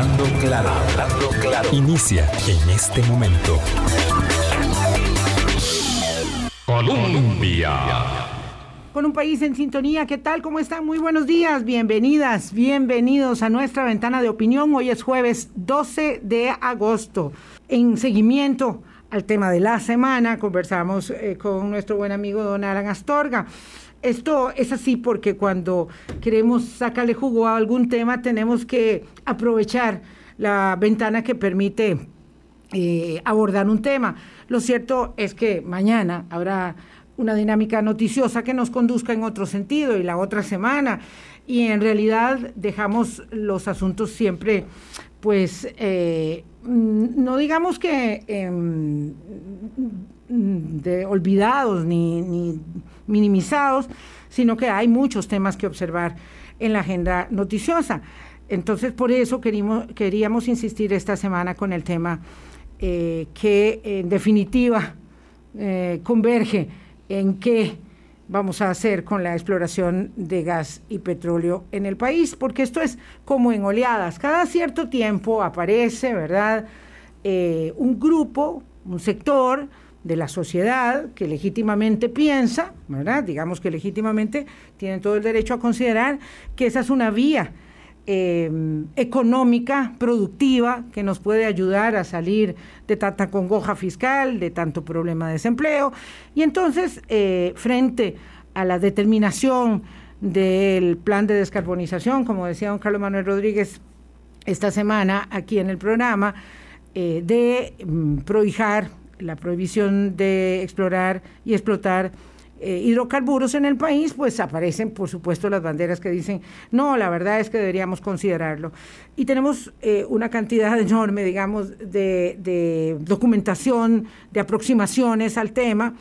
Hablando claro, hablando claro. Inicia en este momento. Colombia. Con un país en sintonía, ¿qué tal? ¿Cómo están? Muy buenos días, bienvenidas, bienvenidos a nuestra ventana de opinión. Hoy es jueves 12 de agosto. En seguimiento al tema de la semana, conversamos eh, con nuestro buen amigo don Alan Astorga. Esto es así porque cuando queremos sacarle jugo a algún tema tenemos que aprovechar la ventana que permite eh, abordar un tema. Lo cierto es que mañana habrá una dinámica noticiosa que nos conduzca en otro sentido y la otra semana. Y en realidad dejamos los asuntos siempre, pues, eh, no digamos que em, de olvidados ni minimizados, sino que hay muchos temas que observar en la agenda noticiosa. Entonces, por eso queríamos, insistir esta semana con el tema eh, que en definitiva eh, converge en qué vamos a hacer con la exploración de gas y petróleo en el país, porque esto es como en oleadas. Cada cierto tiempo aparece, ¿verdad?, eh, un grupo, un sector de la sociedad que legítimamente piensa, ¿verdad? Digamos que legítimamente tienen todo el derecho a considerar que esa es una vía eh, económica, productiva, que nos puede ayudar a salir de tanta congoja fiscal, de tanto problema de desempleo. Y entonces, eh, frente a la determinación del plan de descarbonización, como decía don Carlos Manuel Rodríguez esta semana aquí en el programa, eh, de mm, prohijar la prohibición de explorar y explotar eh, hidrocarburos en el país, pues aparecen, por supuesto, las banderas que dicen, no, la verdad es que deberíamos considerarlo. Y tenemos eh, una cantidad enorme, digamos, de, documentación, de aproximaciones al tema,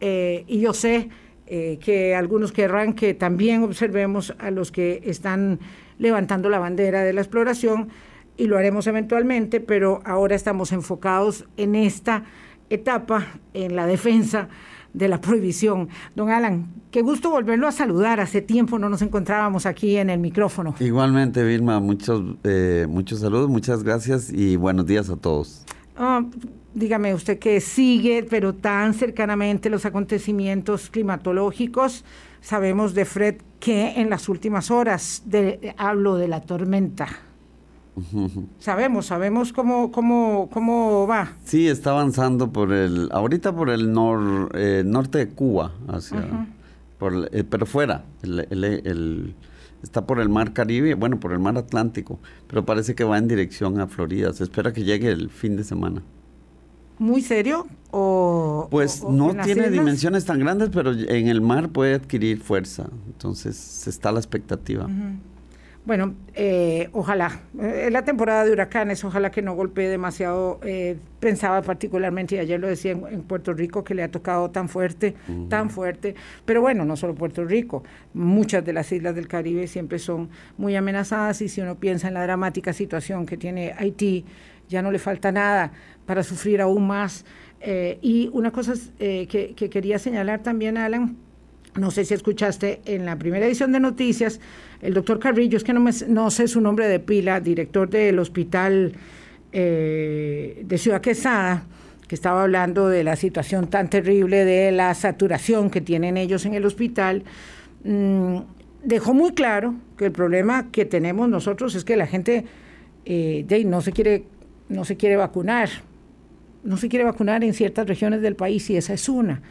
eh, y yo sé que algunos querrán que también observemos a los que están levantando la bandera de la exploración, y lo haremos eventualmente, pero ahora estamos enfocados en esta etapa, en la defensa de la prohibición. Don Alan, qué gusto volverlo a saludar. Hace tiempo no nos encontrábamos aquí en el micrófono. Igualmente, Vilma, muchos, eh, muchos saludos, muchas gracias y buenos días a todos. Ah, dígame usted que sigue, pero tan cercanamente los acontecimientos climatológicos. Sabemos de Fred que en las últimas horas de, hablo de la tormenta Sabemos, sabemos cómo, cómo, cómo va. Sí, está avanzando por el, ahorita por el nor, eh, norte de Cuba, hacia, por, eh, pero fuera, el, está por el mar Caribe, bueno, por el mar Atlántico, pero parece que va en dirección a Florida. Se espera que llegue el fin de semana. ¿Muy serio? O, pues no tiene dimensiones tan grandes, pero en el mar puede adquirir fuerza. Entonces está la expectativa. Bueno, eh, ojalá. En la temporada de huracanes, ojalá que no golpee demasiado. Eh, pensaba particularmente, y ayer lo decía en, Puerto Rico, que le ha tocado tan fuerte, tan fuerte. Pero bueno, no solo Puerto Rico, muchas de las islas del Caribe siempre son muy amenazadas y si uno piensa en la dramática situación que tiene Haití, ya no le falta nada para sufrir aún más. Eh, y una cosa que, que quería señalar también, Alan, no sé si escuchaste en la primera edición de noticias, el doctor Carrillo, es que no, me, sé su nombre de pila, director del hospital eh, de Ciudad Quesada, que estaba hablando de la situación tan terrible de la saturación que tienen ellos en el hospital, mm, dejó muy claro que el problema que tenemos nosotros es que la gente eh, no, se quiere, no se quiere vacunar, no se quiere vacunar en ciertas regiones del país y esa es una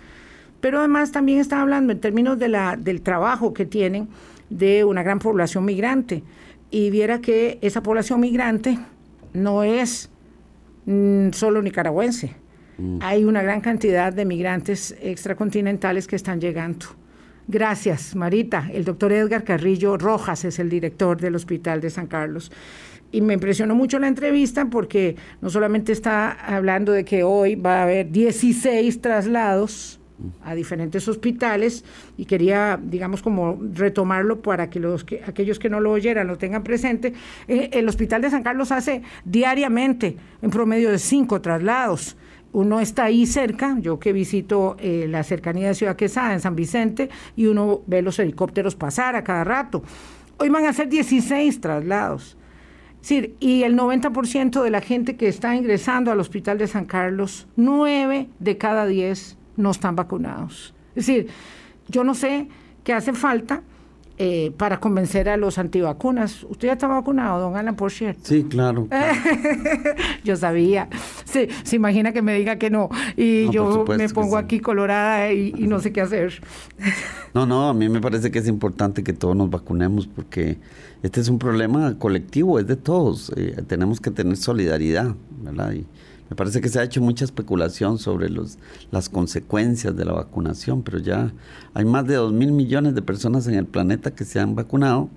pero además también está hablando en términos de la, del trabajo que tienen de una gran población migrante. Y viera que esa población migrante no es mm, solo nicaragüense. Mm. Hay una gran cantidad de migrantes extracontinentales que están llegando. Gracias, Marita. El doctor Edgar Carrillo Rojas es el director del Hospital de San Carlos. Y me impresionó mucho la entrevista porque no solamente está hablando de que hoy va a haber 16 traslados a diferentes hospitales y quería, digamos, como retomarlo para que, los que aquellos que no lo oyeran lo tengan presente. Eh, el Hospital de San Carlos hace diariamente en promedio de cinco traslados. Uno está ahí cerca, yo que visito eh, la cercanía de Ciudad Quesada, en San Vicente, y uno ve los helicópteros pasar a cada rato. Hoy van a ser 16 traslados. decir, y el 90% de la gente que está ingresando al hospital de San Carlos, 9 de cada 10 no están vacunados. Es decir, yo no sé qué hace falta eh, para convencer a los antivacunas. ¿Usted ya está vacunado, don Alan, por cierto? Sí, claro. yo sabía. Se, se, imagina que me diga que no. Y yo me pongo aquí colorada y, no sé qué hacer. no, no, a mí me parece que es importante que todos nos vacunemos porque este es un problema colectivo, es de todos. Eh, tenemos que tener solidaridad, ¿verdad? Y, me parece que se ha hecho mucha especulación sobre los, las consecuencias de la vacunación, pero ya hay más de 2 mil millones de personas en el planeta que se han vacunado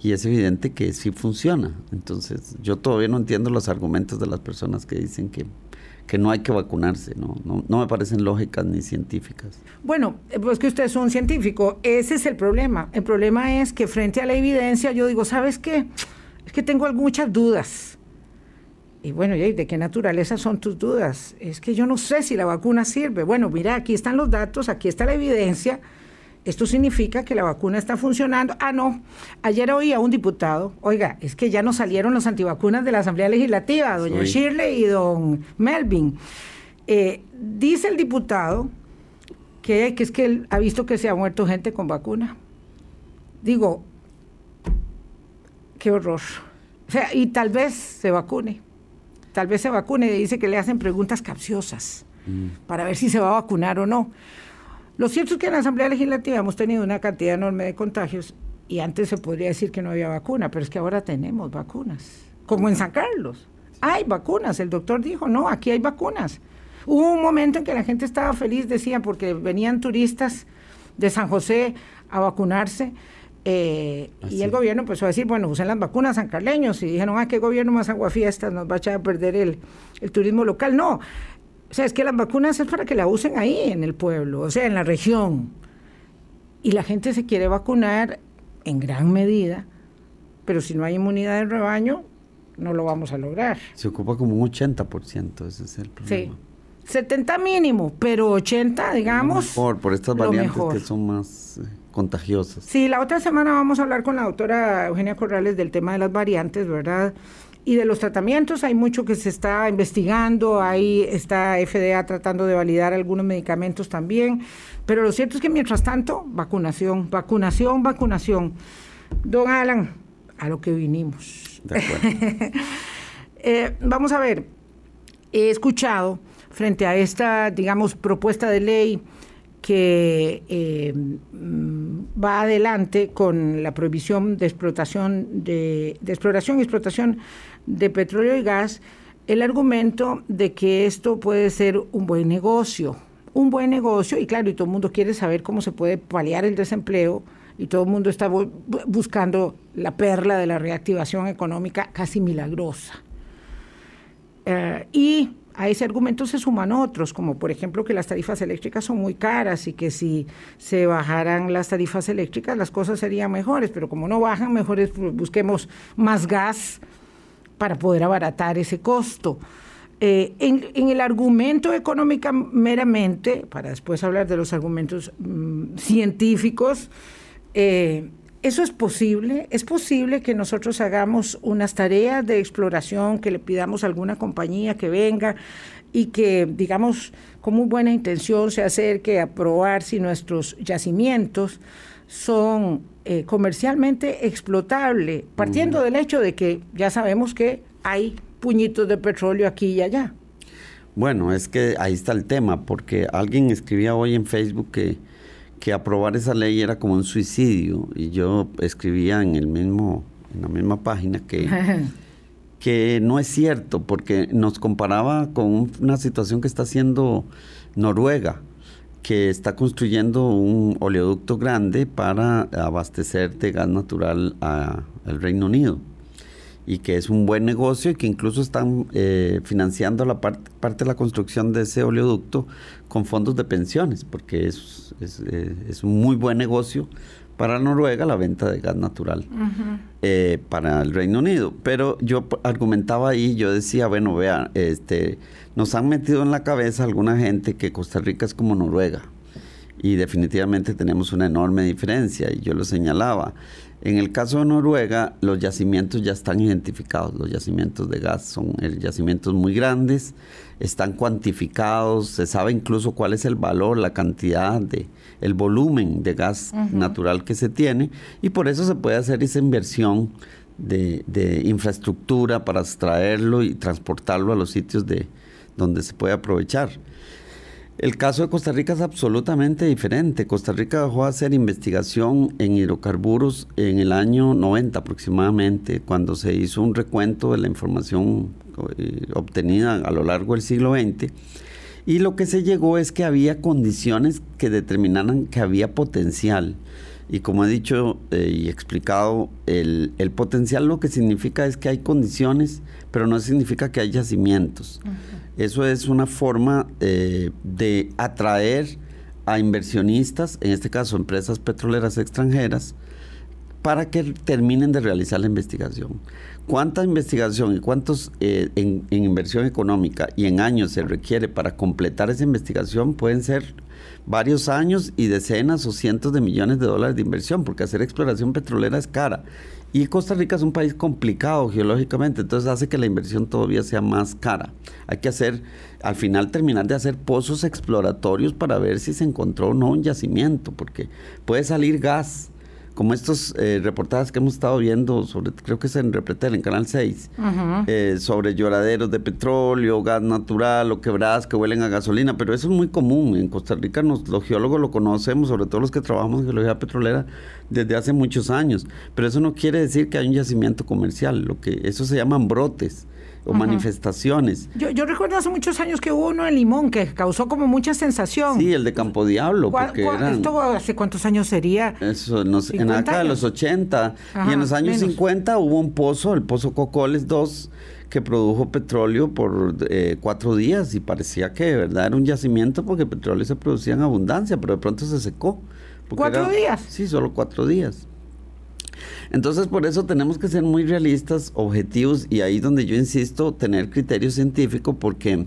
y es evidente que sí funciona. Entonces, yo todavía no entiendo los argumentos de las personas que dicen que, que no hay que vacunarse, ¿no? No, no me parecen lógicas ni científicas. Bueno, pues que usted es un científico, ese es el problema. El problema es que frente a la evidencia yo digo, ¿sabes qué? Es que tengo muchas dudas y bueno, ¿de qué naturaleza son tus dudas? Es que yo no sé si la vacuna sirve. Bueno, mira, aquí están los datos, aquí está la evidencia. Esto significa que la vacuna está funcionando. Ah, no. Ayer oí a un diputado, oiga, es que ya no salieron los antivacunas de la Asamblea Legislativa, doña Shirley y don Melvin. Eh, dice el diputado que, que es que él ha visto que se ha muerto gente con vacuna. Digo, qué horror. O sea, y tal vez se vacune tal vez se vacune y dice que le hacen preguntas capciosas mm. para ver si se va a vacunar o no. Lo cierto es que en la Asamblea Legislativa hemos tenido una cantidad enorme de contagios y antes se podría decir que no había vacuna, pero es que ahora tenemos vacunas, como en San Carlos. Hay vacunas, el doctor dijo, no, aquí hay vacunas. Hubo un momento en que la gente estaba feliz, decía, porque venían turistas de San José a vacunarse eh, y el gobierno empezó a decir, bueno, usen las vacunas sancarleños. Y dijeron, ah, qué gobierno más aguafiestas nos va a echar a perder el, el turismo local. No, o sea, es que las vacunas es para que la usen ahí en el pueblo, o sea, en la región. Y la gente se quiere vacunar en gran medida, pero si no hay inmunidad de rebaño, no lo vamos a lograr. Se ocupa como un 80%, ese es el problema. Sí. 70 mínimo, pero 80, digamos. Mejor, por estas variantes que son más... Eh, contagiosas. Sí, la otra semana vamos a hablar con la doctora Eugenia Corrales del tema de las variantes, ¿verdad? Y de los tratamientos, hay mucho que se está investigando, ahí está FDA tratando de validar algunos medicamentos también, pero lo cierto es que mientras tanto, vacunación, vacunación, vacunación. Don Alan, a lo que vinimos. De acuerdo. Eh, vamos a ver, he escuchado frente a esta, digamos, propuesta de ley, que eh, va adelante con la prohibición de explotación de, exploración y explotación de petróleo y gas, el argumento de que esto puede ser un buen negocio, un buen negocio, y claro, y todo el mundo quiere saber cómo se puede paliar el desempleo, y todo el mundo está buscando la perla de la reactivación económica casi milagrosa. Eh, y a ese argumento se suman otros, como por ejemplo que las tarifas eléctricas son muy caras y que si se bajaran las tarifas eléctricas las cosas serían mejores, pero como no bajan, mejor busquemos más gas para poder abaratar ese costo. Eh, en, el argumento económico meramente, para después hablar de los argumentos mm, científicos, eh, eso es posible. Es posible que nosotros hagamos unas tareas de exploración, que le pidamos a alguna compañía que venga y que, digamos, con muy buena intención se acerque a probar si nuestros yacimientos son eh, comercialmente explotables, partiendo del hecho de que ya sabemos que hay puñitos de petróleo aquí y allá. Bueno, es que ahí está el tema, porque alguien escribía hoy en Facebook que que aprobar esa ley era como un suicidio y yo escribía en el mismo en la misma página que que no es cierto porque nos comparaba con una situación que está haciendo Noruega que está construyendo un oleoducto grande para abastecer de gas natural al Reino Unido y que es un buen negocio y que incluso están eh, financiando la parte, parte de la construcción de ese oleoducto con fondos de pensiones, porque es, es, eh, un muy buen negocio para Noruega la venta de gas natural eh, para el Reino Unido. Pero yo argumentaba ahí, yo decía, bueno, vean, este, nos han metido en la cabeza alguna gente que Costa Rica es como Noruega y definitivamente tenemos una enorme diferencia y yo lo señalaba. En el caso de Noruega, los yacimientos ya están identificados. Los yacimientos de gas son yacimientos muy grandes, están cuantificados, se sabe incluso cuál es el valor, la cantidad de, el volumen de gas natural que se tiene y por eso se puede hacer esa inversión de, de, infraestructura para extraerlo y transportarlo a los sitios de, donde se puede aprovechar. El caso de Costa Rica es absolutamente diferente. Costa Rica dejó de hacer investigación en hidrocarburos en el año 90 aproximadamente, cuando se hizo un recuento de la información eh, obtenida a lo largo del siglo XX. Y lo que se llegó es que había condiciones que determinaran que había potencial. Y como he dicho eh, y explicado, el, potencial lo que significa es que hay condiciones, pero no significa que hay yacimientos. Eso es una forma eh, de atraer a inversionistas, en este caso empresas petroleras extranjeras, para que terminen de realizar la investigación. ¿Cuánta investigación y cuántos eh, en, en, inversión económica y en años se requiere para completar esa investigación? Pueden ser varios años y decenas o cientos de millones de dólares de inversión, porque hacer exploración petrolera es cara. Y Costa Rica es un país complicado geológicamente, entonces hace que la inversión todavía sea más cara. Hay que hacer, al final terminar de hacer pozos exploratorios para ver si se encontró o no un yacimiento, porque puede salir gas como estos eh, reportajes que hemos estado viendo sobre, creo que es en Repretel, en Canal 6, eh, sobre lloraderos de petróleo, gas natural o quebradas que huelen a gasolina, pero eso es muy común. En Costa Rica los geólogos lo conocemos, sobre todo los que trabajamos en geología petrolera desde hace muchos años, pero eso no quiere decir que hay un yacimiento comercial, lo que eso se llaman brotes o manifestaciones. Yo, yo, recuerdo hace muchos años que hubo uno en Limón que causó como mucha sensación. Sí, el de Campo Diablo. Porque ¿Esto hace cuántos años sería? Eso, en acá de los 80. y en los años 50 hubo un pozo, el Pozo Cocoles 2, que produjo petróleo por eh, cuatro días y parecía que de verdad era un yacimiento porque el petróleo se producía en abundancia, pero de pronto se secó. ¿Cuatro días? Sí, solo cuatro días. Entonces, por eso tenemos que ser muy realistas, objetivos, y ahí donde yo insisto, tener criterio científico, porque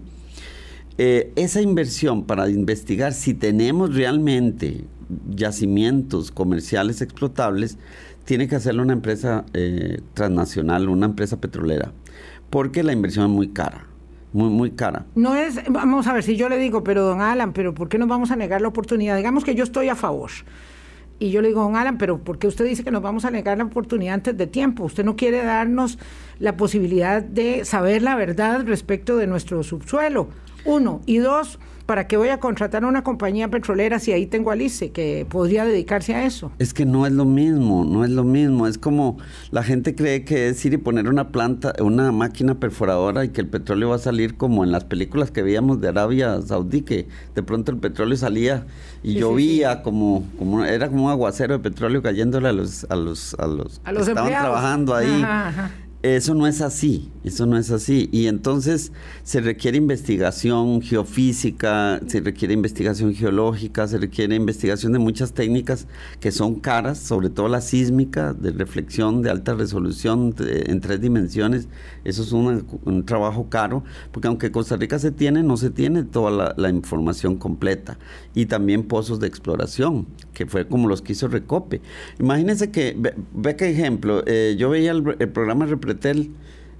eh, esa inversión para investigar si tenemos realmente yacimientos comerciales explotables, tiene que hacerlo una empresa eh, transnacional, una empresa petrolera, porque la inversión es muy cara. Muy, muy cara. No es, vamos a ver si yo le digo, pero don Alan, pero ¿por qué nos vamos a negar la oportunidad? Digamos que yo estoy a favor y yo le digo, don Alan, pero ¿por qué usted dice que nos vamos a negar la oportunidad antes de tiempo? Usted no quiere darnos la posibilidad de saber la verdad respecto de nuestro subsuelo. Uno. Y dos, ¿para qué voy a contratar a una compañía petrolera si ahí tengo a Alice, que podría dedicarse a eso? Es que no es lo mismo, no es lo mismo. Es como la gente cree que es ir y poner una planta, una máquina perforadora y que el petróleo va a salir como en las películas que veíamos de Arabia Saudí, que de pronto el petróleo salía y llovía como, como era como un aguacero de petróleo cayéndole a los a los a los, que estaban trabajando ahí. Eso no es así, eso no es así. Y entonces se requiere investigación geofísica, se requiere investigación geológica, se requiere investigación de muchas técnicas que son caras, sobre todo la sísmica, de reflexión de alta resolución en tres dimensiones. Eso es un, trabajo caro, porque aunque Costa Rica se tiene, no se tiene toda la, información completa. Y también pozos de exploración, que fue como los que hizo Recope. Imagínense que, ve, qué ejemplo, eh, yo veía el, programa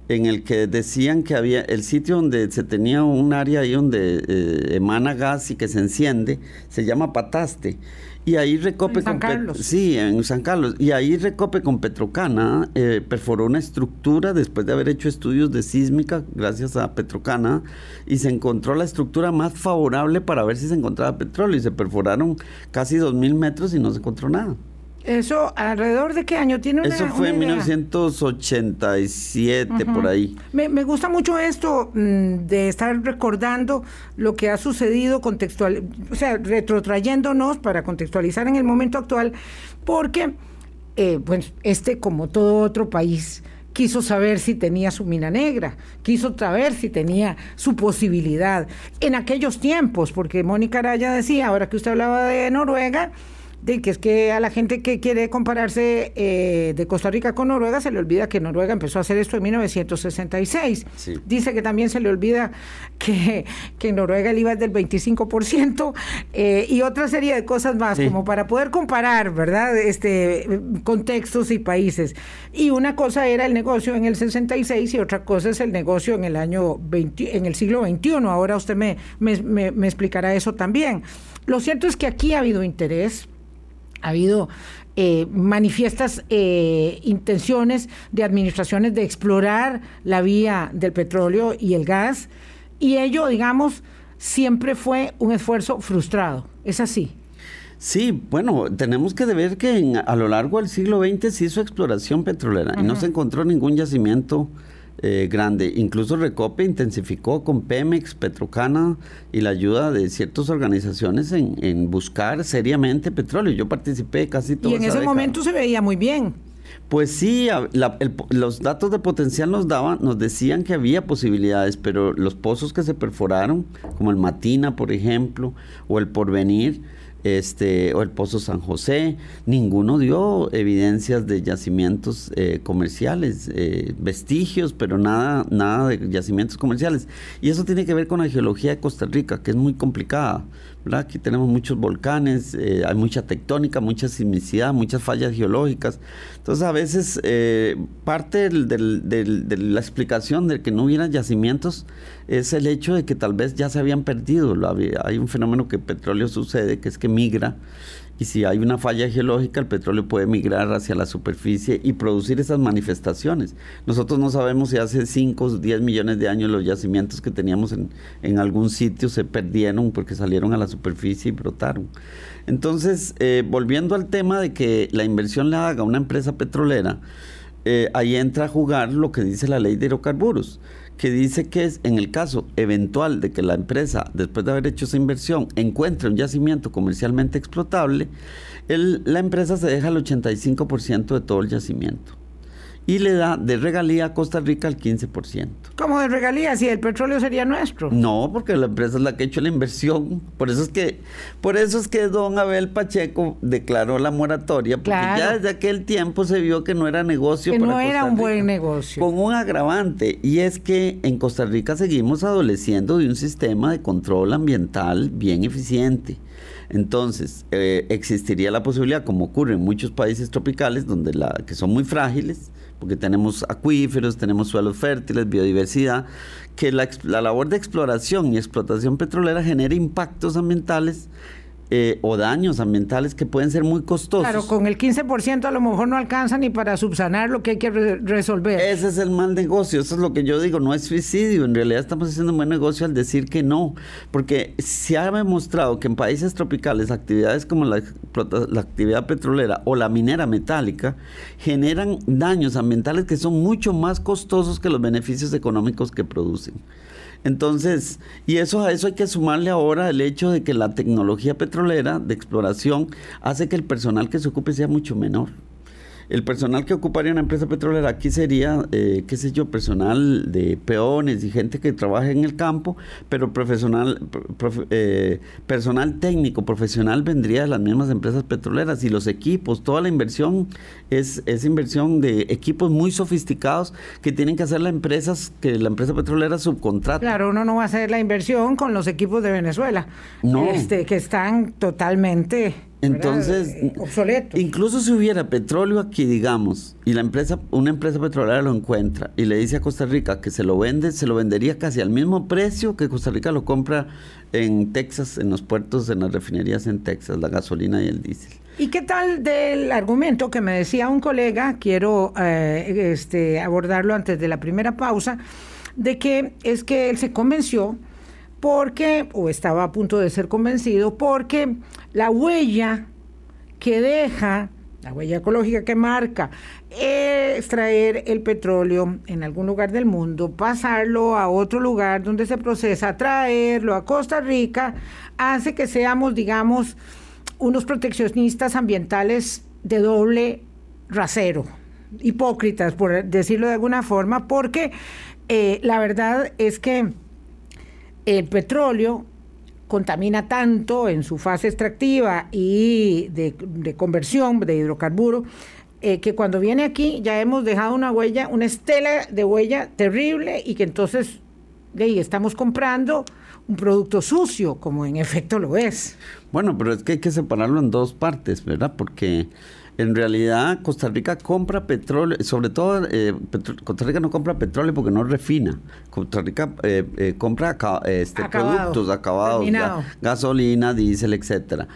en el que decían que había el sitio donde se tenía un área ahí donde eh, emana gas y que se enciende, se llama Pataste. Y ahí Recope en San Carlos. Sí, en San Carlos. Y ahí Recope con Petrocana eh, perforó una estructura después de haber hecho estudios de sísmica gracias a Petrocana y se encontró la estructura más favorable para ver si se encontraba petróleo y se perforaron casi dos mil metros y no se encontró nada. ¿Eso alrededor de qué año tiene Eso fue en 1987, por ahí. Me, gusta mucho esto mm, de estar recordando lo que ha sucedido contextual, o sea, retrotrayéndonos para contextualizar en el momento actual, porque, eh, pues, este, como todo otro país, quiso saber si tenía su mina negra, quiso saber si tenía su posibilidad en aquellos tiempos, porque Mónica Araya decía, ahora que usted hablaba de Noruega, de que es que a la gente que quiere compararse eh, de Costa Rica con Noruega se le olvida que Noruega empezó a hacer esto en 1966. Dice que también se le olvida que, que en Noruega el IVA es del 25% eh, y otra serie de cosas más, como para poder comparar, ¿verdad? Este, contextos y países. Y una cosa era el negocio en el 66 y otra cosa es el negocio en el año 20, en el siglo XXI. Ahora usted me, me, me explicará eso también. Lo cierto es que aquí ha habido interés ha habido eh, manifiestas eh, intenciones de administraciones de explorar la vía del petróleo y el gas, y ello, digamos, siempre fue un esfuerzo frustrado. ¿Es así? Sí, bueno, tenemos que ver que a lo largo del siglo XX se hizo exploración petrolera y no se encontró ningún yacimiento eh, grande. Incluso Recope intensificó con Pemex, Petrocana y la ayuda de ciertas organizaciones en, buscar seriamente petróleo. Yo participé casi todo. Y en ese momento se veía muy bien. Pues sí, los datos de potencial nos daban, nos decían que había posibilidades, pero los pozos que se perforaron, como el Matina, por ejemplo, o el Porvenir, este, o el Pozo San José, ninguno dio evidencias de yacimientos eh, comerciales, eh, vestigios, pero nada, nada de yacimientos comerciales. Y eso tiene que ver con la geología de Costa Rica, que es muy complicada. Aquí tenemos muchos volcanes, eh, hay mucha tectónica, mucha sismicidad, muchas fallas geológicas. Entonces, a veces parte de la explicación de que no hubiera yacimientos es el hecho de que tal vez ya se habían perdido. Hay un fenómeno que petróleo sucede, que es que migra y si hay una falla geológica, el petróleo puede migrar hacia la superficie y producir esas manifestaciones. Nosotros no sabemos si hace 5 o 10 millones de años los yacimientos que teníamos en, en, algún sitio se perdieron porque salieron a la superficie y brotaron. Entonces, eh, volviendo al tema de que la inversión la haga una empresa petrolera, eh, ahí entra a jugar lo que dice la ley de hidrocarburos que dice que es en el caso eventual de que la empresa, después de haber hecho esa inversión, encuentre un yacimiento comercialmente explotable, la empresa se deja el 85% de todo el yacimiento y le da de regalía a Costa Rica el 15%. ¿Cómo de regalía? Si el petróleo sería nuestro. No, porque la empresa es la que ha hecho la inversión. Por eso es que, por eso es que don Abel Pacheco declaró la moratoria, porque ya desde aquel tiempo se vio que no era negocio. Que no era un buen negocio. Con un agravante, y es que en Costa Rica seguimos adoleciendo de un sistema de control ambiental bien eficiente. Entonces, eh, existiría la posibilidad, como ocurre en muchos países tropicales, donde la, que son muy frágiles, porque tenemos acuíferos, tenemos suelos fértiles, biodiversidad, que la, la labor de exploración y explotación petrolera genera impactos ambientales eh, o daños ambientales que pueden ser muy costosos. Claro, con el 15% a lo mejor no alcanza ni para subsanar lo que hay que resolver. Ese es el mal negocio, eso es lo que yo digo, no es suicidio, en realidad estamos haciendo un buen negocio al decir que no, porque se ha demostrado que en países tropicales actividades como la, la actividad petrolera o la minera metálica generan daños ambientales que son mucho más costosos que los beneficios económicos que producen. Entonces, y eso a eso hay que sumarle ahora el hecho de que la tecnología petrolera de exploración hace que el personal que se ocupe sea mucho menor el personal que ocuparía una empresa petrolera aquí sería, eh, qué sé yo, personal de peones y gente que trabaja en el campo, pero profesional, eh, personal técnico, profesional vendría de las mismas empresas petroleras y los equipos, toda la inversión es, es inversión de equipos muy sofisticados que tienen que hacer las empresas, que la empresa petrolera subcontrata. Claro, uno no va a hacer la inversión con los equipos de Venezuela, no. este, que están totalmente entonces, eh, obsoleto. Incluso si hubiera petróleo aquí, digamos, y la empresa, una empresa petrolera lo encuentra y le dice a Costa Rica que se lo vende, se lo vendería casi al mismo precio que Costa Rica lo compra en Texas, en los puertos, en las refinerías en Texas, la gasolina y el diésel. ¿Y qué tal del argumento que me decía un colega? Quiero eh, este, abordarlo antes de la primera pausa, de que es que él se convenció porque, o estaba a punto de ser convencido, porque la huella que deja, la huella ecológica que marca extraer el petróleo en algún lugar del mundo, pasarlo a otro lugar donde se procesa, traerlo a Costa Rica, hace que seamos, digamos, unos proteccionistas ambientales de doble rasero, hipócritas, por decirlo de alguna forma, porque eh, la verdad es que el petróleo contamina tanto en su fase extractiva y de, conversión de hidrocarburo, eh, que cuando viene aquí ya hemos dejado una huella, una estela de huella terrible y que entonces estamos comprando un producto sucio, como en efecto lo es. Bueno, pero es que hay que separarlo en dos partes, ¿verdad? Porque en realidad Costa Rica compra petróleo, sobre todo eh, Costa Rica no compra petróleo porque no refina. Costa Rica eh, eh, compra este, productos acabados, gasolina, diésel, etcétera.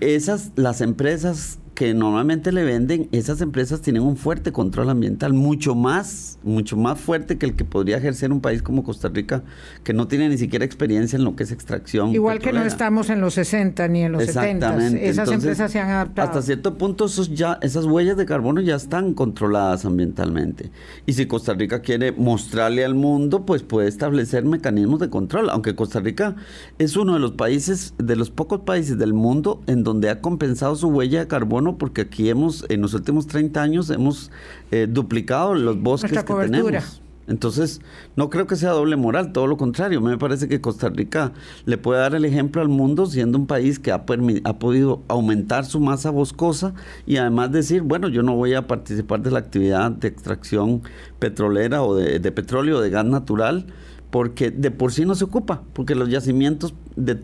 Esas, las empresas que normalmente le venden, esas empresas tienen un fuerte control ambiental, mucho más, mucho más fuerte que el que podría ejercer un país como Costa Rica, que no tiene ni siquiera experiencia en lo que es extracción. Igual que no estamos en los 60 ni en los 70. Esas empresas se han adaptado. Hasta cierto punto esos ya, esas huellas de carbono ya están controladas ambientalmente. Y si Costa Rica quiere mostrarle al mundo, pues puede establecer mecanismos de control. Aunque Costa Rica es uno de los países, de los pocos países del mundo en donde ha compensado su huella de carbono porque aquí hemos, en los últimos 30 años, hemos eh, duplicado los bosques que tenemos. Entonces, no creo que sea doble moral, todo lo contrario. Me parece que Costa Rica le puede dar el ejemplo al mundo siendo un país que ha, ha podido aumentar su masa boscosa y además decir, bueno, yo no voy a participar de la actividad de extracción petrolera o de, de petróleo o de gas natural porque de por sí no se ocupa, porque los yacimientos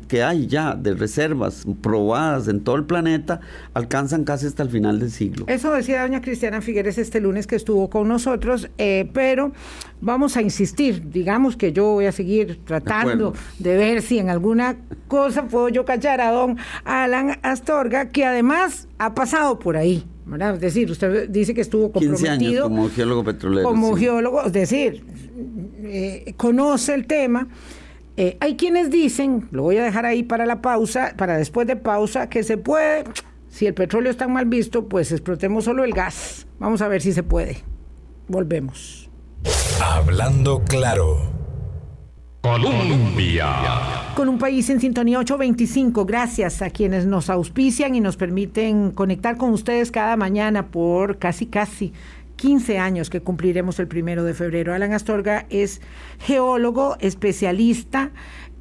que hay ya de reservas probadas en todo el planeta alcanzan casi hasta el final del siglo. Eso decía doña Cristiana Figueres este lunes que estuvo con nosotros, eh, pero vamos a insistir, digamos que yo voy a seguir tratando de, ver si en alguna cosa puedo yo cachar a don Alan Astorga, que además ha pasado por ahí. Es decir, usted dice que estuvo comprometido como geólogo petrolero. Como geólogo, es decir, eh, conoce el tema. Eh, hay quienes dicen, lo voy a dejar ahí para la pausa, para después de pausa, que se puede, si el petróleo está mal visto, pues explotemos solo el gas. Vamos a ver si se puede. Volvemos. Hablando claro. Colombia. Con un país en sintonía 825, gracias a quienes nos auspician y nos permiten conectar con ustedes cada mañana por casi, casi 15 años que cumpliremos el primero de febrero. Alan Astorga es geólogo, especialista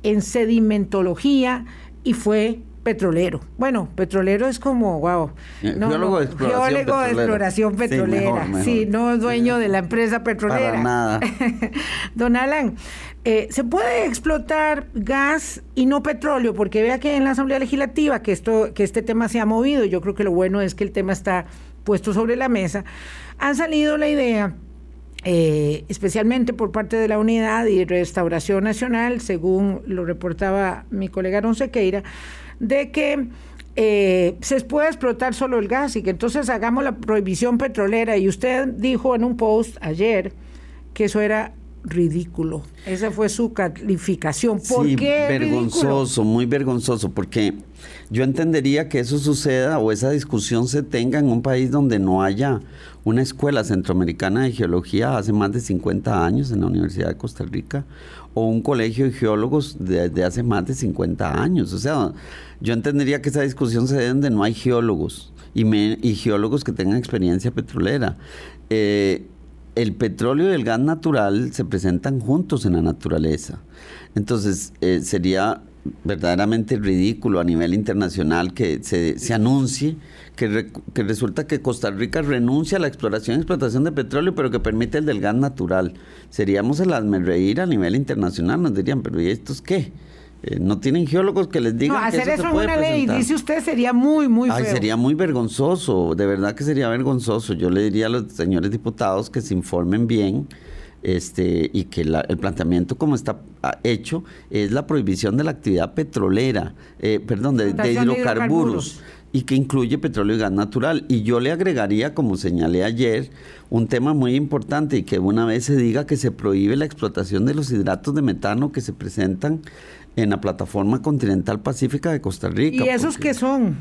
en sedimentología y fue petrolero. Bueno, petrolero es como, wow. Eh, geólogo, de exploración petrolera. Sí, no dueño de la empresa petrolera. Para nada. Don Alan, eh, ¿se puede explotar gas y no petróleo? Porque vea que en la Asamblea Legislativa que, esto, que este tema se ha movido, yo creo que lo bueno es que el tema está puesto sobre la mesa, ha salido la idea, eh, especialmente por parte de la Unidad y Restauración Nacional, según lo reportaba mi colega Aaron Sequeira, de que eh, se puede explotar solo el gas y que entonces hagamos la prohibición petrolera. Y usted dijo en un post ayer que eso era ridículo. Esa fue su calificación. ¿Por sí, qué? Vergonzoso, muy vergonzoso, porque yo entendería que eso suceda o esa discusión se tenga en un país donde no haya una escuela centroamericana de geología hace más de 50 años en la Universidad de Costa Rica o un colegio de geólogos desde hace más de 50 años. O sea, yo entendería que esa discusión se dé donde no hay geólogos y, y geólogos que tengan experiencia petrolera. Eh, el petróleo y el gas natural se presentan juntos en la naturaleza. Entonces, eh, sería verdaderamente ridículo a nivel internacional que se, se anuncie que, que, resulta que Costa Rica renuncia a la exploración y explotación de petróleo, pero que permite el del gas natural. Seríamos el reír a nivel internacional, nos dirían, pero ¿y estos qué? Eh, no tienen geólogos que les digan no, hacer que eso, en una ley, dice usted, sería muy, muy feo. Ay, sería muy vergonzoso, de verdad que sería vergonzoso. Yo le diría a los señores diputados que se informen bien este, y que el planteamiento como está ah, hecho es la prohibición de la actividad petrolera, eh, perdón, de, hidrocarburos, y que incluye petróleo y gas natural. Y yo le agregaría, como señalé ayer, un tema muy importante y que una vez se diga que se prohíbe la explotación de los hidratos de metano que se presentan en la plataforma continental pacífica de Costa Rica. ¿Y esos qué son?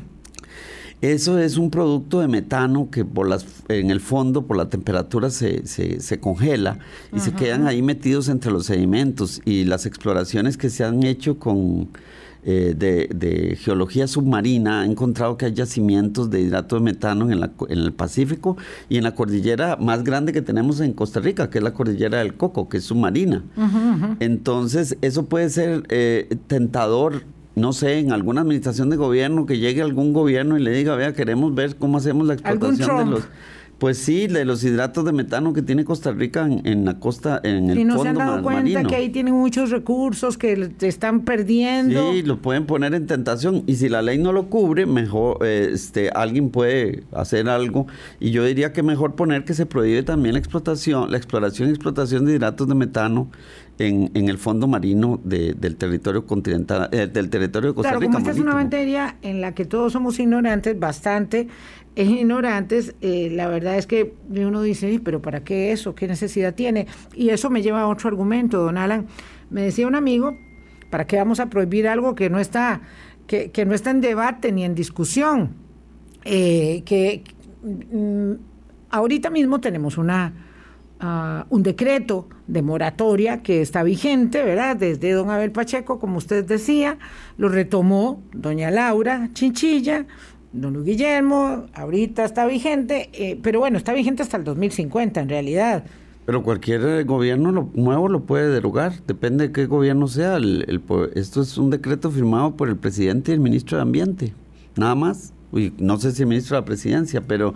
Eso es un producto de metano que por las, en el fondo, por la temperatura, se, se, congela y se quedan ahí metidos entre los sedimentos. Y las exploraciones que se han hecho con eh, de, geología submarina han encontrado que hay yacimientos de hidrato de metano en, en, el Pacífico y en la cordillera más grande que tenemos en Costa Rica, que es la cordillera del Coco, que es submarina. Entonces, eso puede ser eh, tentador no sé, en alguna administración de gobierno, que llegue algún gobierno y le diga, vea, queremos ver cómo hacemos la explotación de los pues sí, de los hidratos de metano que tiene Costa Rica en, la costa, en el y no se han dado cuenta que ahí tienen muchos recursos que están perdiendo. Sí, lo pueden poner en tentación y si la ley no lo cubre, mejor este alguien puede hacer algo y yo diría que mejor poner que se prohíbe también la explotación, la exploración y explotación de hidratos de metano en, en el fondo marino del territorio continental, eh, del territorio de Costa claro, Rica. Como esta es una materia en la que todos somos ignorantes, bastante ignorantes, eh, la verdad es que uno dice, pero ¿para qué eso? ¿Qué necesidad tiene? Y eso me lleva a otro argumento, don Alan. Me decía un amigo, ¿para qué vamos a prohibir algo que no está, que, no está en debate ni en discusión? Eh, que mm, ahorita mismo tenemos una, ah, un decreto de moratoria que está vigente, ¿verdad? Desde don Abel Pacheco, como usted decía, lo retomó doña Laura Chinchilla, don Luis Guillermo, ahorita está vigente, eh, pero bueno, está vigente hasta el 2050 en realidad. Pero cualquier eh, gobierno nuevo lo puede derogar, depende de qué gobierno sea. Esto es un decreto firmado por el presidente y el ministro de Ambiente, nada más. Uy, no sé si el ministro de la presidencia, pero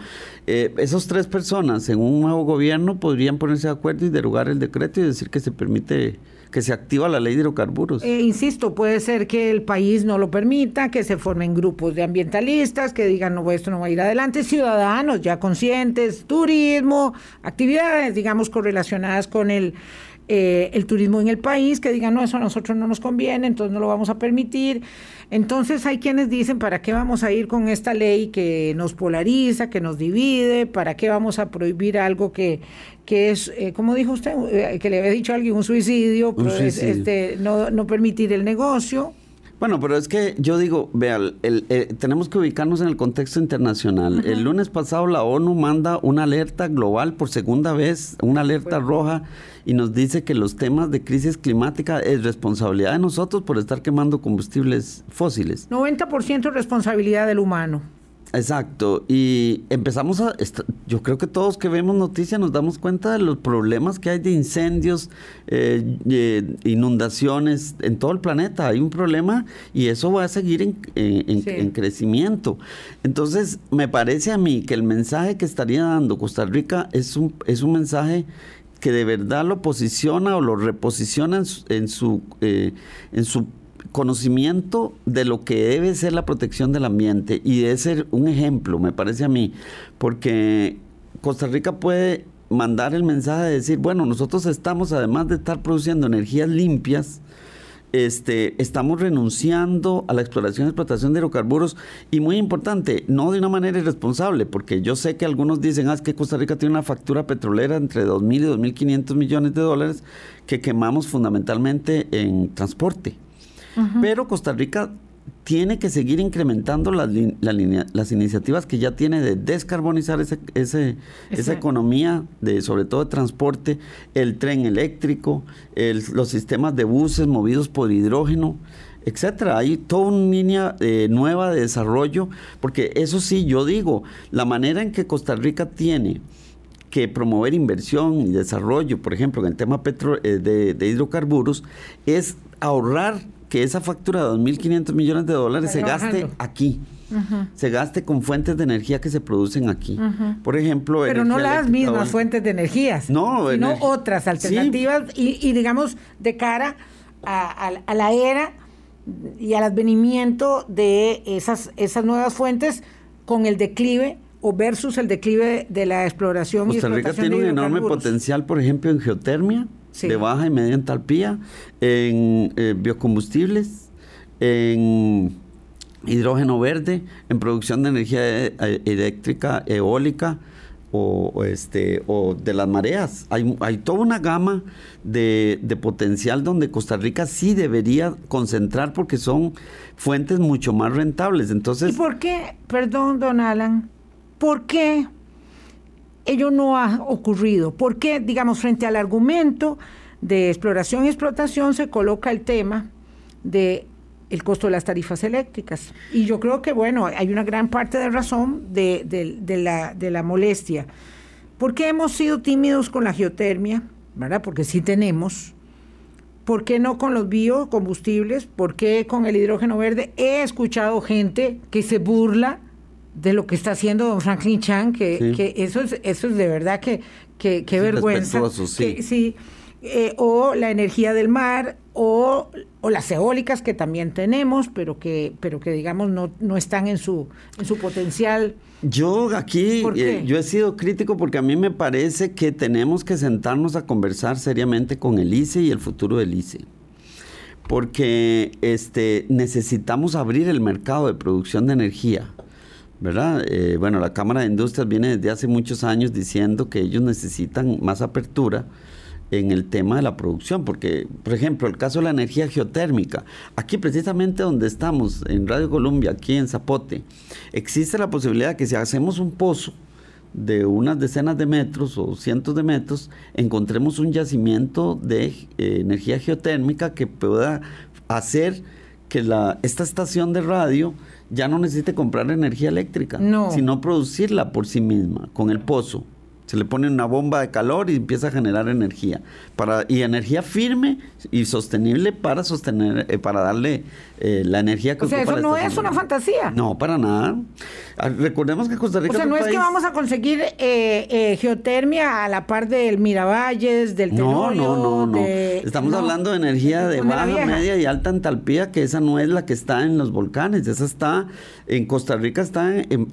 eh, esas tres personas en un nuevo gobierno podrían ponerse de acuerdo y derogar el decreto y decir que se permite que se activa la ley de hidrocarburos. Eh, insisto, puede ser que el país no lo permita, que se formen grupos de ambientalistas, que digan, no, esto no va a ir adelante, ciudadanos ya conscientes, turismo, actividades, digamos, correlacionadas con el, eh, el turismo en el país, que digan, no, eso a nosotros no nos conviene, entonces no lo vamos a permitir. Entonces hay quienes dicen, ¿para qué vamos a ir con esta ley que nos polariza, que nos divide? ¿Para qué vamos a prohibir algo que, que es, eh, como dijo usted, eh, que le había dicho a alguien, un suicidio, Este, no, no permitir el negocio? Bueno, pero es que yo digo, vea, el, eh, tenemos que ubicarnos en el contexto internacional. El lunes pasado la ONU manda una alerta global por segunda vez, una alerta roja, y nos dice que los temas de crisis climática es responsabilidad de nosotros por estar quemando combustibles fósiles. 90% responsabilidad del humano. Exacto, y empezamos a, yo creo que todos que vemos noticias nos damos cuenta de los problemas que hay de incendios, eh, inundaciones en todo el planeta, hay un problema y eso va a seguir en, en, crecimiento. Entonces, me parece a mí que el mensaje que estaría dando Costa Rica es un, es un mensaje que de verdad lo posiciona o lo reposiciona en su, en su, eh, en su conocimiento de lo que debe ser la protección del ambiente y debe ser un ejemplo, me parece a mí, porque Costa Rica puede mandar el mensaje de decir, bueno, nosotros estamos, además de estar produciendo energías limpias, este, estamos renunciando a la exploración y explotación de hidrocarburos y muy importante, no de una manera irresponsable, porque yo sé que algunos dicen ah, es que Costa Rica tiene una factura petrolera entre 2.000 y 2.500 millones de dólares que quemamos fundamentalmente en transporte. Pero Costa Rica tiene que seguir incrementando las, las iniciativas que ya tiene de descarbonizar ese, esa economía, de, sobre todo de transporte, el tren eléctrico, los sistemas de buses movidos por hidrógeno, etcétera. Hay toda una línea eh, nueva de desarrollo, porque eso sí, yo digo, la manera en que Costa Rica tiene que promover inversión y desarrollo, por ejemplo, en el tema petro, eh, de, de hidrocarburos, es ahorrar que esa factura de 2.500 millones de dólares se gaste aquí. Se gaste con fuentes de energía que se producen aquí. Por ejemplo... Pero no las mismas fuentes de energías. No, sino otras alternativas y, digamos, de cara a, la era y al advenimiento de esas, esas nuevas fuentes con el declive o versus el declive de la exploración Costa Rica tiene un enorme potencial, por ejemplo, en geotermia, de baja y media entalpía, en eh, biocombustibles, en hidrógeno verde, en producción de energía eh, eh, eléctrica eólica o, este o de las mareas. Hay, hay toda una gama de, de, potencial donde Costa Rica sí debería concentrar porque son fuentes mucho más rentables. Entonces, ¿Y por qué, perdón, don Alan, por qué ello no ha ocurrido. ¿Por qué, digamos, frente al argumento de exploración y explotación se coloca el tema de el costo de las tarifas eléctricas? Y yo creo que, bueno, hay una gran parte de razón de, la, de la molestia. ¿Por qué hemos sido tímidos con la geotermia? ¿Verdad? Porque sí tenemos. ¿Por qué no con los biocombustibles? ¿Por qué con el hidrógeno verde? He escuchado gente que se burla de lo que está haciendo don Franklin Chan, que, que eso, es, eso es de verdad que, que, vergüenza. Sí. sí eh, o la energía del mar, o, o, las eólicas que también tenemos, pero que, pero que digamos no, no están en su, en su potencial. Yo aquí, eh, yo he sido crítico porque a mí me parece que tenemos que sentarnos a conversar seriamente con el ICE y el futuro del ICE. Porque este, necesitamos abrir el mercado de producción de energía. ¿Verdad? Eh, bueno, la Cámara de Industrias viene desde hace muchos años diciendo que ellos necesitan más apertura en el tema de la producción, porque, por ejemplo, el caso de la energía geotérmica, aquí precisamente donde estamos, en Radio Colombia, aquí en Zapote, existe la posibilidad de que si hacemos un pozo de unas decenas de metros o cientos de metros, encontremos un yacimiento de eh, energía geotérmica que pueda hacer que la, esta estación de radio ya no necesite comprar energía eléctrica, sino producirla por sí misma, con el pozo. Se le pone una bomba de calor y empieza a generar energía. Para, y energía firme y sostenible para sostener, eh, para darle eh, la energía que O sea, eso no es una fantasía. No, para nada. Ah, recordemos que Costa Rica. O sea, no es que vamos a conseguir eh, geotermia a la par del Miravalles, del No, no, no, no. Estamos hablando de energía de baja, media y alta entalpía, que esa no es la que está en los volcanes. Esa está en Costa Rica, está en,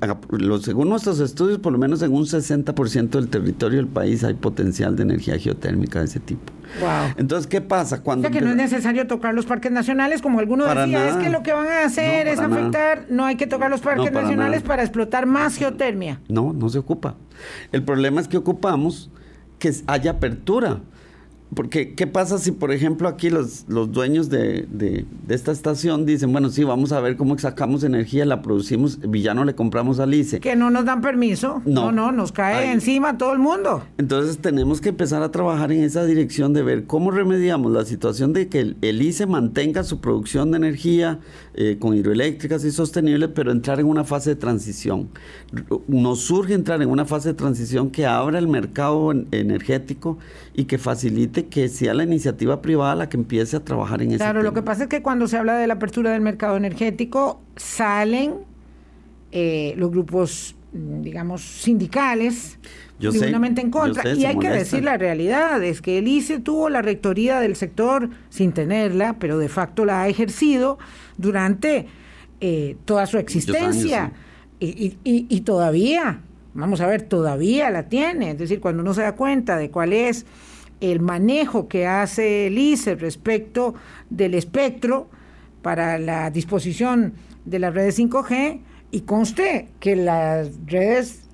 según nuestros estudios, por lo menos en un 60% del territorio del país hay potencial de energía geotérmica de ese tipo. Wow. Entonces, ¿qué pasa? Cuando o sea, que no es necesario tocar los parques nacionales, como algunos decía, es que lo que van a hacer es afectar, no hay que tocar los parques nacionales para explotar más geotermia. No, no se ocupa. El problema es que ocupamos que haya apertura. Porque, ¿qué pasa si, por ejemplo, aquí los, los dueños de, de, esta estación dicen, bueno, sí, vamos a ver cómo sacamos energía, la producimos, villano le compramos a Lice? Que no nos dan permiso. No, no, nos cae encima todo el mundo. Entonces tenemos que empezar a trabajar en esa dirección de ver cómo remediamos la situación de que el, ICE mantenga su producción de energía eh, con hidroeléctricas y sostenibles, pero entrar en una fase de transición. Nos surge entrar en una fase de transición que abra el mercado energético y que facilite que sea la iniciativa privada la que empiece a trabajar en eso. Claro, lo que pasa es que cuando se habla de la apertura del mercado energético, salen eh, los grupos, digamos, sindicales. Yo en contra. y hay que decir la realidad, es que el ICE tuvo la rectoría del sector sin tenerla, pero de facto la ha ejercido durante eh, toda su existencia. y, y todavía, vamos a ver, todavía la tiene. Es decir, cuando uno se da cuenta de cuál es el manejo que hace el ICE respecto del espectro para la disposición de las redes 5G y conste que las redes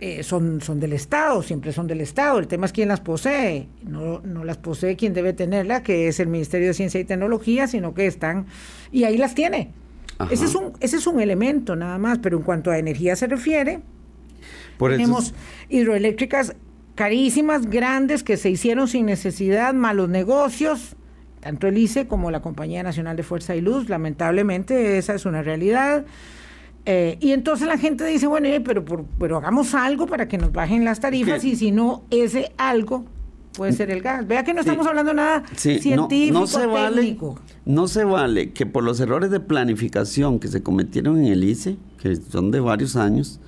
eh, son, son del Estado, siempre son del Estado. El tema es quién las posee. No, no las posee quien debe tenerla, que es el Ministerio de Ciencia y Tecnología, sino que están... Y ahí las tiene. Ese es, un, ese es un elemento nada más, pero en cuanto a energía se refiere, tenemos hidroeléctricas carísimas, grandes, que se hicieron sin necesidad, malos negocios, tanto el ICE como la Compañía Nacional de Fuerza y Luz, lamentablemente esa es una realidad. Eh, y entonces la gente dice, bueno, pero, pero hagamos algo para que nos bajen las tarifas y si no, ese algo puede ser el gas. Vea que no estamos hablando nada científico, no, se técnico. Vale, no se vale que por los errores de planificación que se cometieron en el ICE, que son de varios años,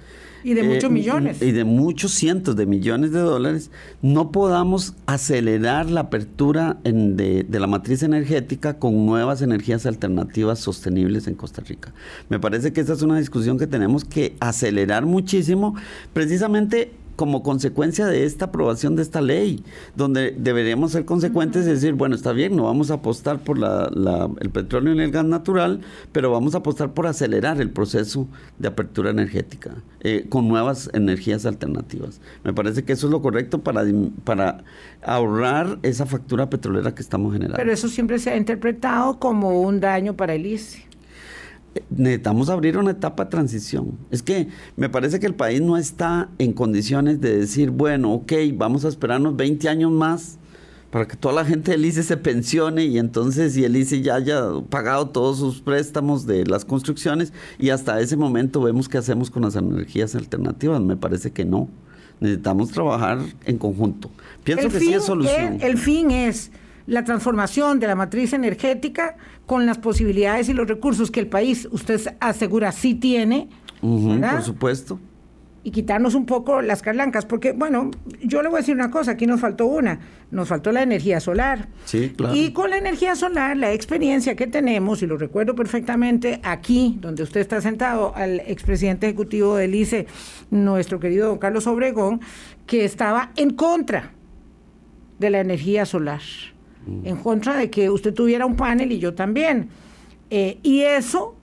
y de muchos eh, millones. Y de muchos cientos de millones de dólares, no podamos acelerar la apertura de, de, la matriz energética con nuevas energías alternativas sostenibles en Costa Rica. Me parece que esa es una discusión que tenemos que acelerar muchísimo, precisamente como consecuencia de esta aprobación de esta ley, donde deberíamos ser consecuentes y decir, bueno, está bien, no vamos a apostar por el petróleo y el gas natural, pero vamos a apostar por acelerar el proceso de apertura energética eh, con nuevas energías alternativas. Me parece que eso es lo correcto para, para ahorrar esa factura petrolera que estamos generando. Pero eso siempre se ha interpretado como un daño para el ICE necesitamos abrir una etapa de transición. Es que me parece que el país no está en condiciones de decir, bueno, ok, vamos a esperarnos 20 años más para que toda la gente del ICE se pensione y entonces y el ICE ya haya pagado todos sus préstamos de las construcciones y hasta ese momento vemos qué hacemos con las energías alternativas. Me parece que no. Necesitamos trabajar en conjunto. Pienso que sí es solución. el fin es la transformación de la matriz energética con las posibilidades y los recursos que el país, usted asegura, sí tiene. por supuesto y quitarnos un poco las carlancas, porque bueno, yo le voy a decir una cosa, aquí nos faltó una, nos faltó la energía solar. Sí, claro. Y con la energía solar, la experiencia que tenemos, y lo recuerdo perfectamente aquí, donde usted está sentado, al expresidente ejecutivo del ICE, nuestro querido don Carlos Obregón, que estaba en contra de la energía solar. En contra de que usted tuviera un panel y yo también. Eh, y eso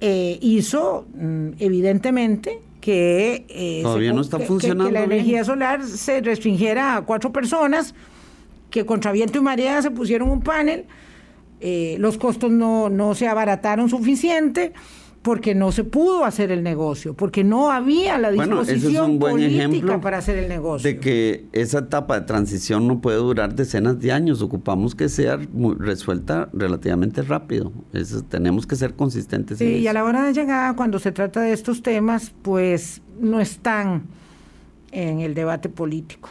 eh, hizo, mm, evidentemente, que, eh, Todavía no está funcionando la energía solar se restringiera a cuatro personas, que contra viento y marea se pusieron un panel, los costos no, no se abarataron suficiente porque no se pudo hacer el negocio, porque no había la disposición política para hacer el negocio. De que esa etapa de transición no puede durar decenas de años, ocupamos que sea resuelta relativamente rápido. tenemos que ser consistentes. Sí, y a la hora de llegar, cuando se trata de estos temas, pues no están en el debate político.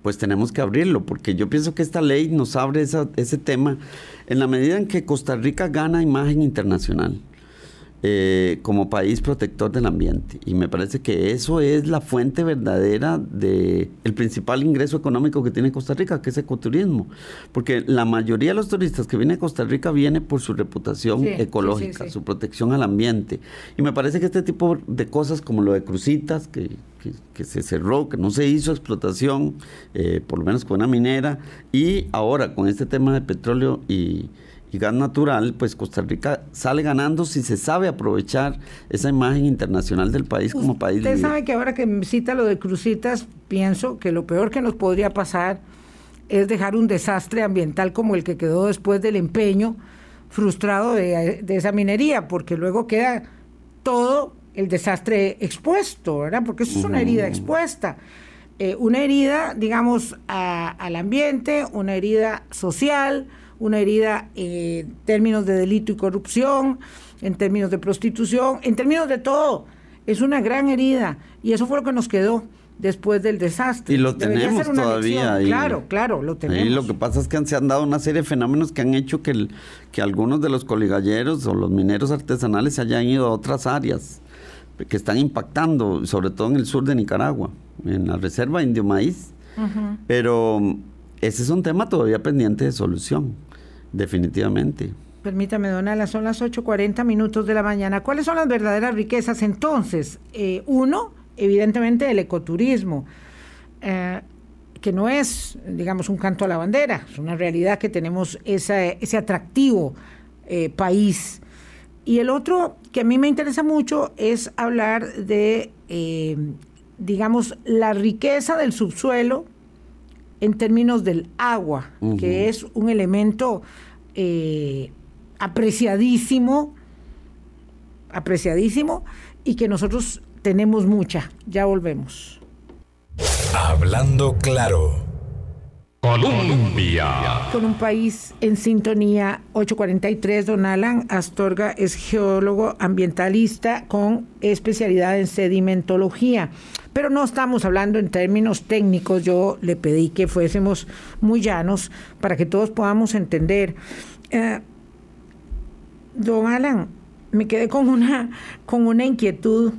Pues tenemos que abrirlo, porque yo pienso que esta ley nos abre ese tema en la medida en que Costa Rica gana imagen internacional eh, como país protector del ambiente. Y me parece que eso es la fuente verdadera de el principal ingreso económico que tiene Costa Rica, que es ecoturismo. Porque la mayoría de los turistas que vienen a Costa Rica viene por su reputación ecológica, su protección al ambiente. Y me parece que este tipo de cosas, como lo de Crucitas, que, que, se cerró, que no se hizo explotación, eh, por lo menos con una minera, y ahora con este tema de petróleo y y gas natural, pues Costa Rica sale ganando si se sabe aprovechar esa imagen internacional del país como país Usted sabe que ahora que cita lo de Crucitas, pienso que lo peor que nos podría pasar es dejar un desastre ambiental como el que quedó después del empeño frustrado de, esa minería, porque luego queda todo el desastre expuesto, ¿verdad? Porque eso es una herida expuesta. Eh, una herida, digamos, al ambiente, una herida social, una herida en términos de delito y corrupción, en términos de prostitución, en términos de todo. Es una gran herida y eso fue lo que nos quedó después del desastre. Y lo tenemos todavía. claro, claro, lo tenemos. Y lo que pasa es que se han dado una serie de fenómenos que han hecho que, el, que algunos de los coligalleros o los mineros artesanales se hayan ido a otras áreas que están impactando, sobre todo en el sur de Nicaragua, en la reserva Indio Maíz. Pero ese es un tema todavía pendiente de solución. Definitivamente. Permítame, dona, son las 8.40 minutos de la mañana. ¿Cuáles son las verdaderas riquezas entonces? Eh, uno, evidentemente, el ecoturismo, eh, que no es, digamos, un canto a la bandera, es una realidad que tenemos ese atractivo eh, país. Y el otro que a mí me interesa mucho es hablar de, digamos, la riqueza del subsuelo en términos del agua, que es un elemento eh, apreciadísimo, apreciadísimo, y que nosotros tenemos mucha. Ya volvemos. Hablando claro. Colombia. Con un país en sintonía 843, don Alan Astorga es geólogo ambientalista con especialidad en sedimentología. Pero no estamos hablando en términos técnicos, yo le pedí que fuésemos muy llanos para que todos podamos entender. Eh, don Alan, me quedé con una, con una inquietud.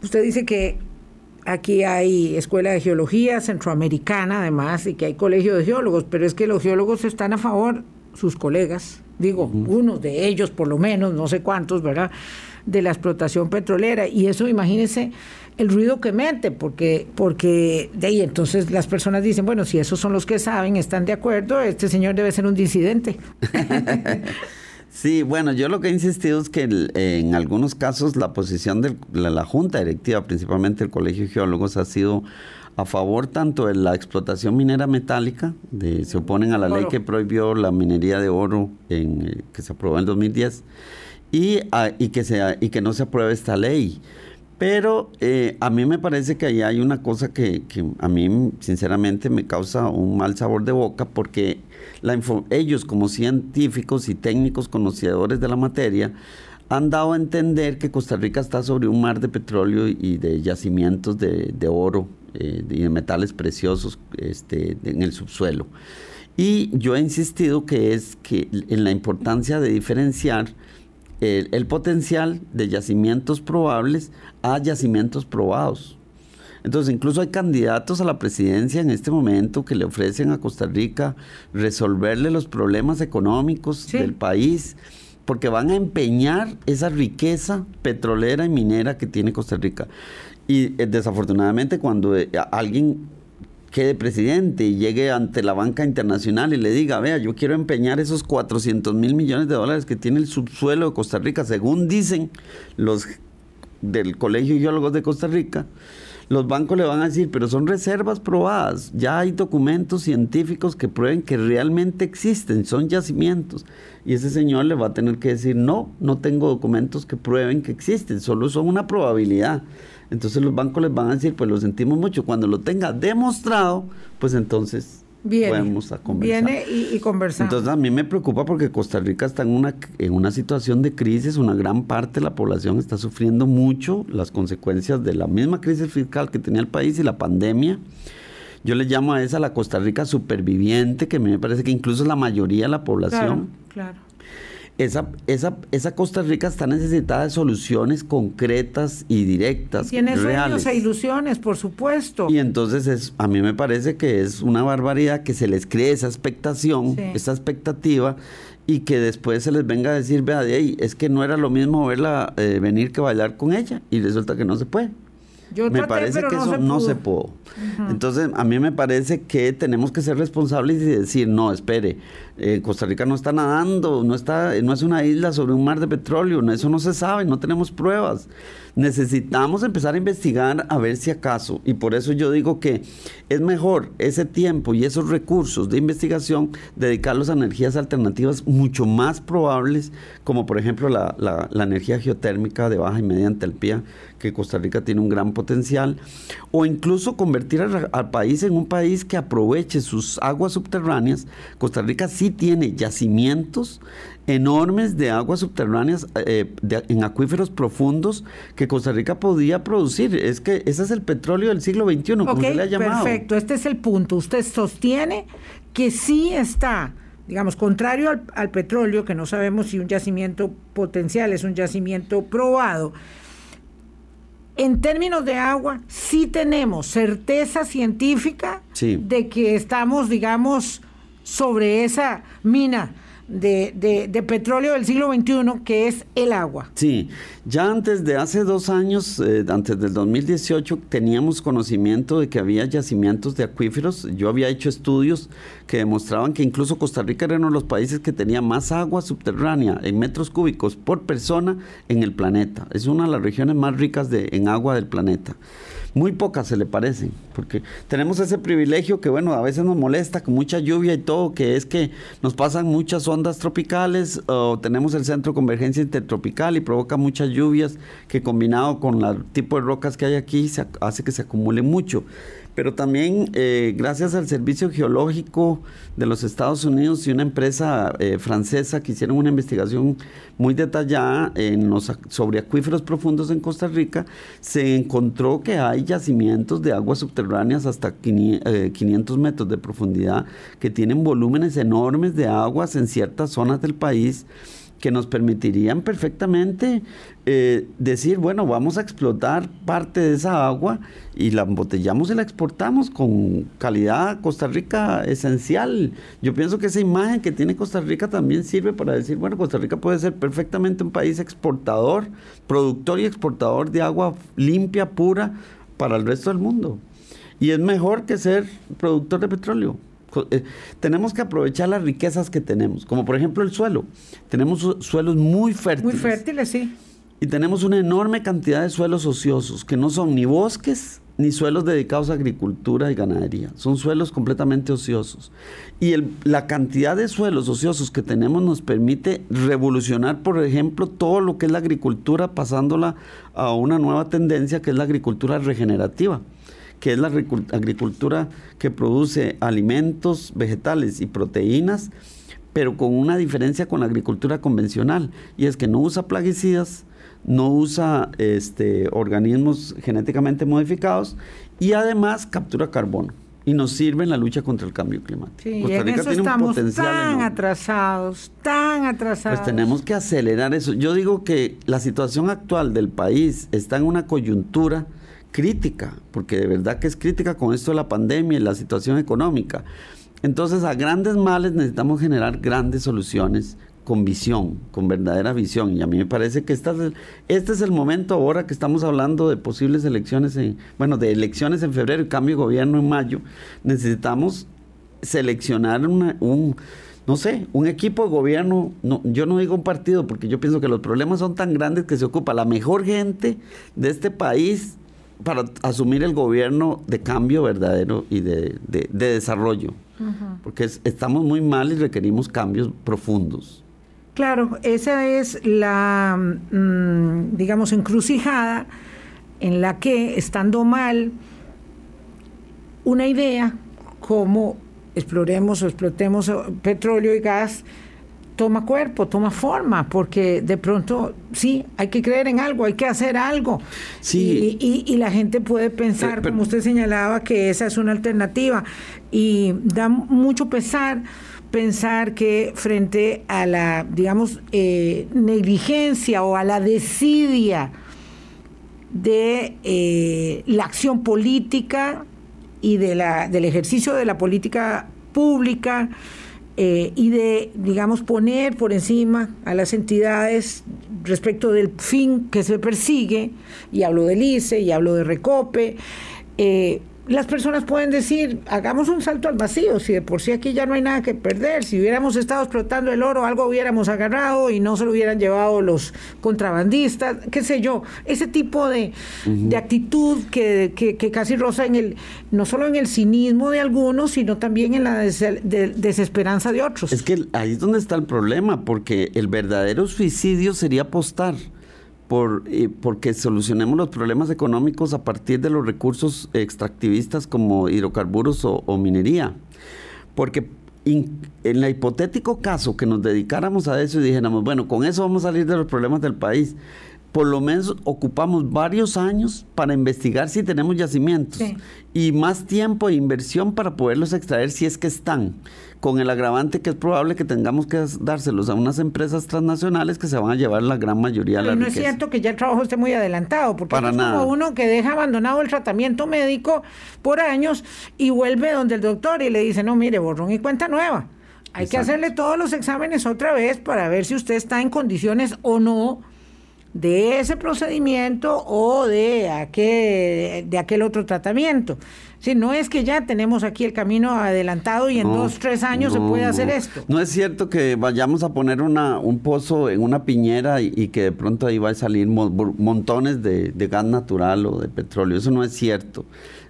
Usted dice que aquí hay escuela de geología centroamericana además y que hay colegio de geólogos, pero es que los geólogos están a favor, sus colegas, digo, unos de ellos por lo menos, no sé cuántos, ¿verdad? De la explotación petrolera. Y eso, imagínense el ruido que mete, porque, porque de ahí entonces las personas dicen, bueno, si esos son los que saben, están de acuerdo, este señor debe ser un disidente. Sí, bueno, yo lo que he insistido es que en algunos casos la posición de la, Junta Directiva, principalmente el Colegio de Geólogos, ha sido a favor tanto de la explotación minera metálica, de, se oponen a la ley que prohibió la minería de oro en, eh, que se aprobó en 2010, y, y, que y que no se apruebe esta ley. Pero eh, a mí me parece que ahí hay una cosa que, que, a mí sinceramente me causa un mal sabor de boca porque ellos como científicos y técnicos conocedores de la materia han dado a entender que Costa Rica está sobre un mar de petróleo y de yacimientos de, oro eh, y de metales preciosos este, en el subsuelo. Y yo he insistido que es que en la importancia de diferenciar el, potencial de yacimientos probables a yacimientos probados. Entonces, incluso hay candidatos a la presidencia en este momento que le ofrecen a Costa Rica resolverle los problemas económicos del país, porque van a empeñar esa riqueza petrolera y minera que tiene Costa Rica. Y eh, desafortunadamente cuando eh, alguien quede presidente y llegue ante la banca internacional y le diga, vea, yo quiero empeñar esos 400 mil millones de dólares que tiene el subsuelo de Costa Rica, según dicen los del Colegio de Geólogos de Costa Rica, los bancos le van a decir, pero son reservas probadas, ya hay documentos científicos que prueben que realmente existen, son yacimientos. Y ese señor le va a tener que decir, no, no tengo documentos que prueben que existen, solo son una probabilidad. Entonces los bancos les van a decir, pues lo sentimos mucho. Cuando lo tenga demostrado, pues entonces podemos a conversar. Viene y, y Entonces a mí me preocupa porque Costa Rica está en una, en una situación de crisis, una gran parte de la población está sufriendo mucho las consecuencias de la misma crisis fiscal que tenía el país y la pandemia. Yo le llamo a esa la Costa Rica superviviente, que a mí me parece que incluso la mayoría de la población. Claro, claro esa, esa, esa Costa Rica está necesitada de soluciones concretas y directas. Tiene sueños e ilusiones, por supuesto. Y entonces es, a mí me parece que es una barbaridad que se les cree esa expectación, esa expectativa, y que después se les venga a decir, vea, de es que no era lo mismo verla eh, venir que bailar con ella, y resulta que no se puede me parece que eso no se pudo. Entonces, a mí me parece que tenemos que ser responsables y decir, no, espere, eh, Costa Rica no está nadando, no, está, no es una isla sobre un mar de petróleo, eso no se sabe, no tenemos pruebas necesitamos empezar a investigar a ver si acaso, y por eso yo digo que es mejor ese tiempo y esos recursos de investigación dedicarlos a energías alternativas mucho más probables, como por ejemplo la, la, energía geotérmica de baja y media entalpía, que Costa Rica tiene un gran potencial, o incluso convertir al, país en un país que aproveche sus aguas subterráneas. Costa Rica sí tiene yacimientos enormes de aguas subterráneas eh, en acuíferos profundos que Costa Rica podía producir. Es que ese es el petróleo del siglo XXI, como se le ha llamado. Perfecto, este es el punto. Usted sostiene que sí está, digamos, contrario al, al petróleo, que no sabemos si un yacimiento potencial es un yacimiento probado. En términos de agua, sí tenemos certeza científica de que estamos, digamos, sobre esa mina de, de, petróleo del siglo XXI, que es el agua. Sí, ya antes de hace dos años, eh, antes del 2018, teníamos conocimiento de que había yacimientos de acuíferos. Yo había hecho estudios que demostraban que incluso Costa Rica era uno de los países que tenía más agua subterránea en metros cúbicos por persona en el planeta. Es una de las regiones más ricas de, en agua del planeta muy pocas se le parecen, porque tenemos ese privilegio que, bueno, a veces nos molesta con mucha lluvia y todo, que es que nos pasan muchas ondas tropicales o tenemos el centro de convergencia intertropical y provoca muchas lluvias que combinado con el tipo de rocas que hay aquí se hace que se acumule mucho pero también eh, gracias al Servicio Geológico de los Estados Unidos y una empresa eh, francesa que hicieron una investigación muy detallada en los, sobre acuíferos profundos en Costa Rica, se encontró que hay yacimientos de aguas subterráneas hasta 500 eh, metros de profundidad que tienen volúmenes enormes de aguas en ciertas zonas del país que nos permitirían perfectamente eh, decir, bueno, vamos a explotar parte de esa agua y la embotellamos y la exportamos con calidad Costa Rica esencial. Yo pienso que esa imagen que tiene Costa Rica también sirve para decir, bueno, Costa Rica puede ser perfectamente un país exportador, productor y exportador de agua limpia, pura, para el resto del mundo. Y es mejor que ser productor de petróleo. Eh, tenemos que aprovechar las riquezas que tenemos, como por ejemplo el suelo. Tenemos suelos muy fértiles. Muy fértiles, sí. Y tenemos una enorme cantidad de suelos ociosos, que no son ni bosques ni suelos dedicados a agricultura y ganadería. Son suelos completamente ociosos. Y la cantidad de suelos ociosos que tenemos nos permite revolucionar, por ejemplo, todo lo que es la agricultura, pasándola a una nueva tendencia que es la agricultura regenerativa que es la agricultura que produce alimentos, vegetales y proteínas, pero con una diferencia con la agricultura convencional, y es que no usa plaguicidas, no usa este, organismos genéticamente modificados y además captura carbono y nos sirve en la lucha contra el cambio climático. Sí, Costa Rica tiene un potencial tan atrasados, tan atrasados. Pues tenemos que acelerar eso. Yo digo que la situación actual del país está en una coyuntura crítica, porque de verdad que es crítica con esto de la pandemia y la situación económica. Entonces, a grandes males necesitamos generar grandes soluciones con visión, con verdadera visión. Y a mí me parece que esta es este es el momento ahora que estamos hablando de posibles elecciones, en, bueno, de elecciones en febrero y cambio de gobierno en mayo. Necesitamos seleccionar un, no sé, un equipo de gobierno, no, yo no digo un partido, porque yo pienso que los problemas son tan grandes que se ocupa la mejor gente de este país para asumir el gobierno de cambio verdadero y de, desarrollo. Porque estamos muy mal y requerimos cambios profundos. Claro, esa es la, mm, digamos, encrucijada en la que, estando mal, una idea como exploremos o explotemos petróleo y gas, toma cuerpo, toma forma, porque de pronto sí, hay que creer en algo, hay que hacer algo. Sí. Y, la gente puede pensar, como usted señalaba, que esa es una alternativa. Y da mucho pesar pensar que frente a la, digamos, eh, negligencia o a la desidia de eh, la acción política y de la, del ejercicio de la política pública eh, y de, digamos, poner por encima a las entidades respecto del fin que se persigue, y hablo del ICE, y hablo de Recope, las personas pueden decir, hagamos un salto al vacío, si de por sí aquí ya no hay nada que perder, si hubiéramos estado explotando el oro, algo hubiéramos agarrado y no se lo hubieran llevado los contrabandistas, qué sé yo, ese tipo de, actitud que, que, casi roza en el, no solo en el cinismo de algunos, sino también en la desesperanza de otros. Es que ahí es donde está el problema, porque el verdadero suicidio sería apostar por, eh, porque solucionemos los problemas económicos a partir de los recursos extractivistas como hidrocarburos o, minería. Porque en el hipotético caso que nos dedicáramos a eso y dijéramos, bueno, con eso vamos a salir de los problemas del país, por lo menos ocupamos varios años para investigar si tenemos yacimientos y más tiempo e inversión para poderlos extraer si es que están con el agravante que es probable que tengamos que dárselos a unas empresas transnacionales que se van a llevar la gran mayoría de la no es cierto que ya el trabajo esté muy adelantado, porque es como uno que deja abandonado el tratamiento médico por años y vuelve donde el doctor y le dice, no, mire, borrón y cuenta nueva. Hay que hacerle todos los exámenes otra vez para ver si usted está en condiciones o no de ese procedimiento o de aquel, de aquel otro tratamiento. Si no es que ya tenemos aquí el camino adelantado y en dos, tres años se puede hacer esto. No es cierto que vayamos a poner una, un pozo en una piñera y, que de pronto ahí va a salir montones de, gas natural o de petróleo. Eso no es cierto.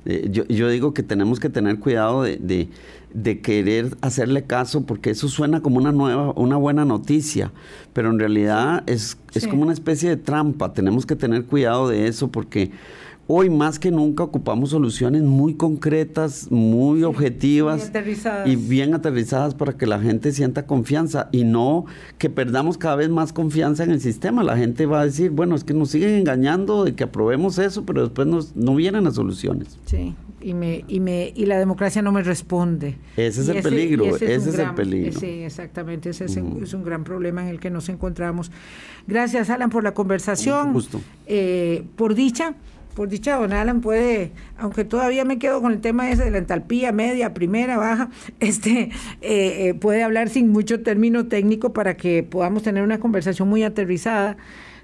Eh, yo, yo, digo que tenemos que tener cuidado de, de, querer hacerle caso porque eso suena como una nueva, una buena noticia, pero en realidad es, es como una especie de trampa. Tenemos que tener cuidado de eso porque hoy más que nunca ocupamos soluciones muy concretas, muy objetivas y bien aterrizadas para que la gente sienta confianza y no que perdamos cada vez más confianza en el sistema. La gente va a decir, bueno, es que nos siguen engañando de que aprobemos eso, pero después nos, no vienen las soluciones. Sí. Y, me, y, me, y la democracia no me responde. Ese es el peligro, ese, es, el peligro. Sí, exactamente, ese es, un gran problema en el que nos encontramos. Gracias, Alan, por la conversación. Gusto. Eh, por dicha, por dicha, don Alan puede, aunque todavía me quedo con el tema ese de la entalpía media, primera, baja, este, eh, eh, puede hablar sin mucho término técnico para que podamos tener una conversación muy aterrizada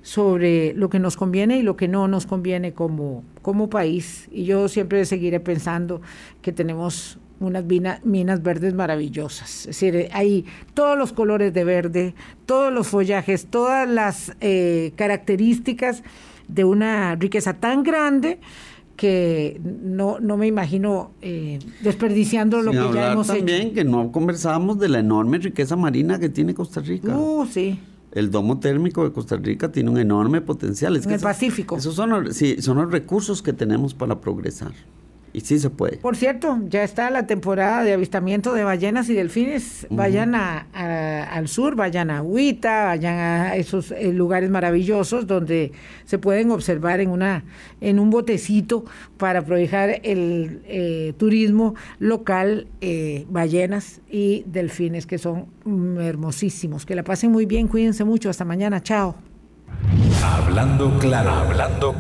sobre lo que nos conviene y lo que no nos conviene como, como país. Y yo siempre seguiré pensando que tenemos unas minas verdes maravillosas. Es decir, hay todos los colores de verde, todos los follajes, todas las eh, características de una riqueza tan grande que no, no me imagino eh, desperdiciando lo que ya hemos también que no conversamos de la enorme riqueza marina que tiene Costa Rica. Uh, sí. El domo térmico de Costa Rica tiene un enorme potencial. Es en el Pacífico. Esos son, sí, son los recursos que tenemos para progresar. Y sí se puede. Por cierto, ya está la temporada de avistamiento de ballenas y delfines. Vayan a, al sur, vayan a Huita, vayan a esos eh, lugares maravillosos donde se pueden observar en, una, en un botecito para aprovechar el eh, turismo local, eh, ballenas y delfines que son mm, hermosísimos. Que la pasen muy bien, cuídense mucho. Hasta mañana, chao. Hablando claro, hablando claro.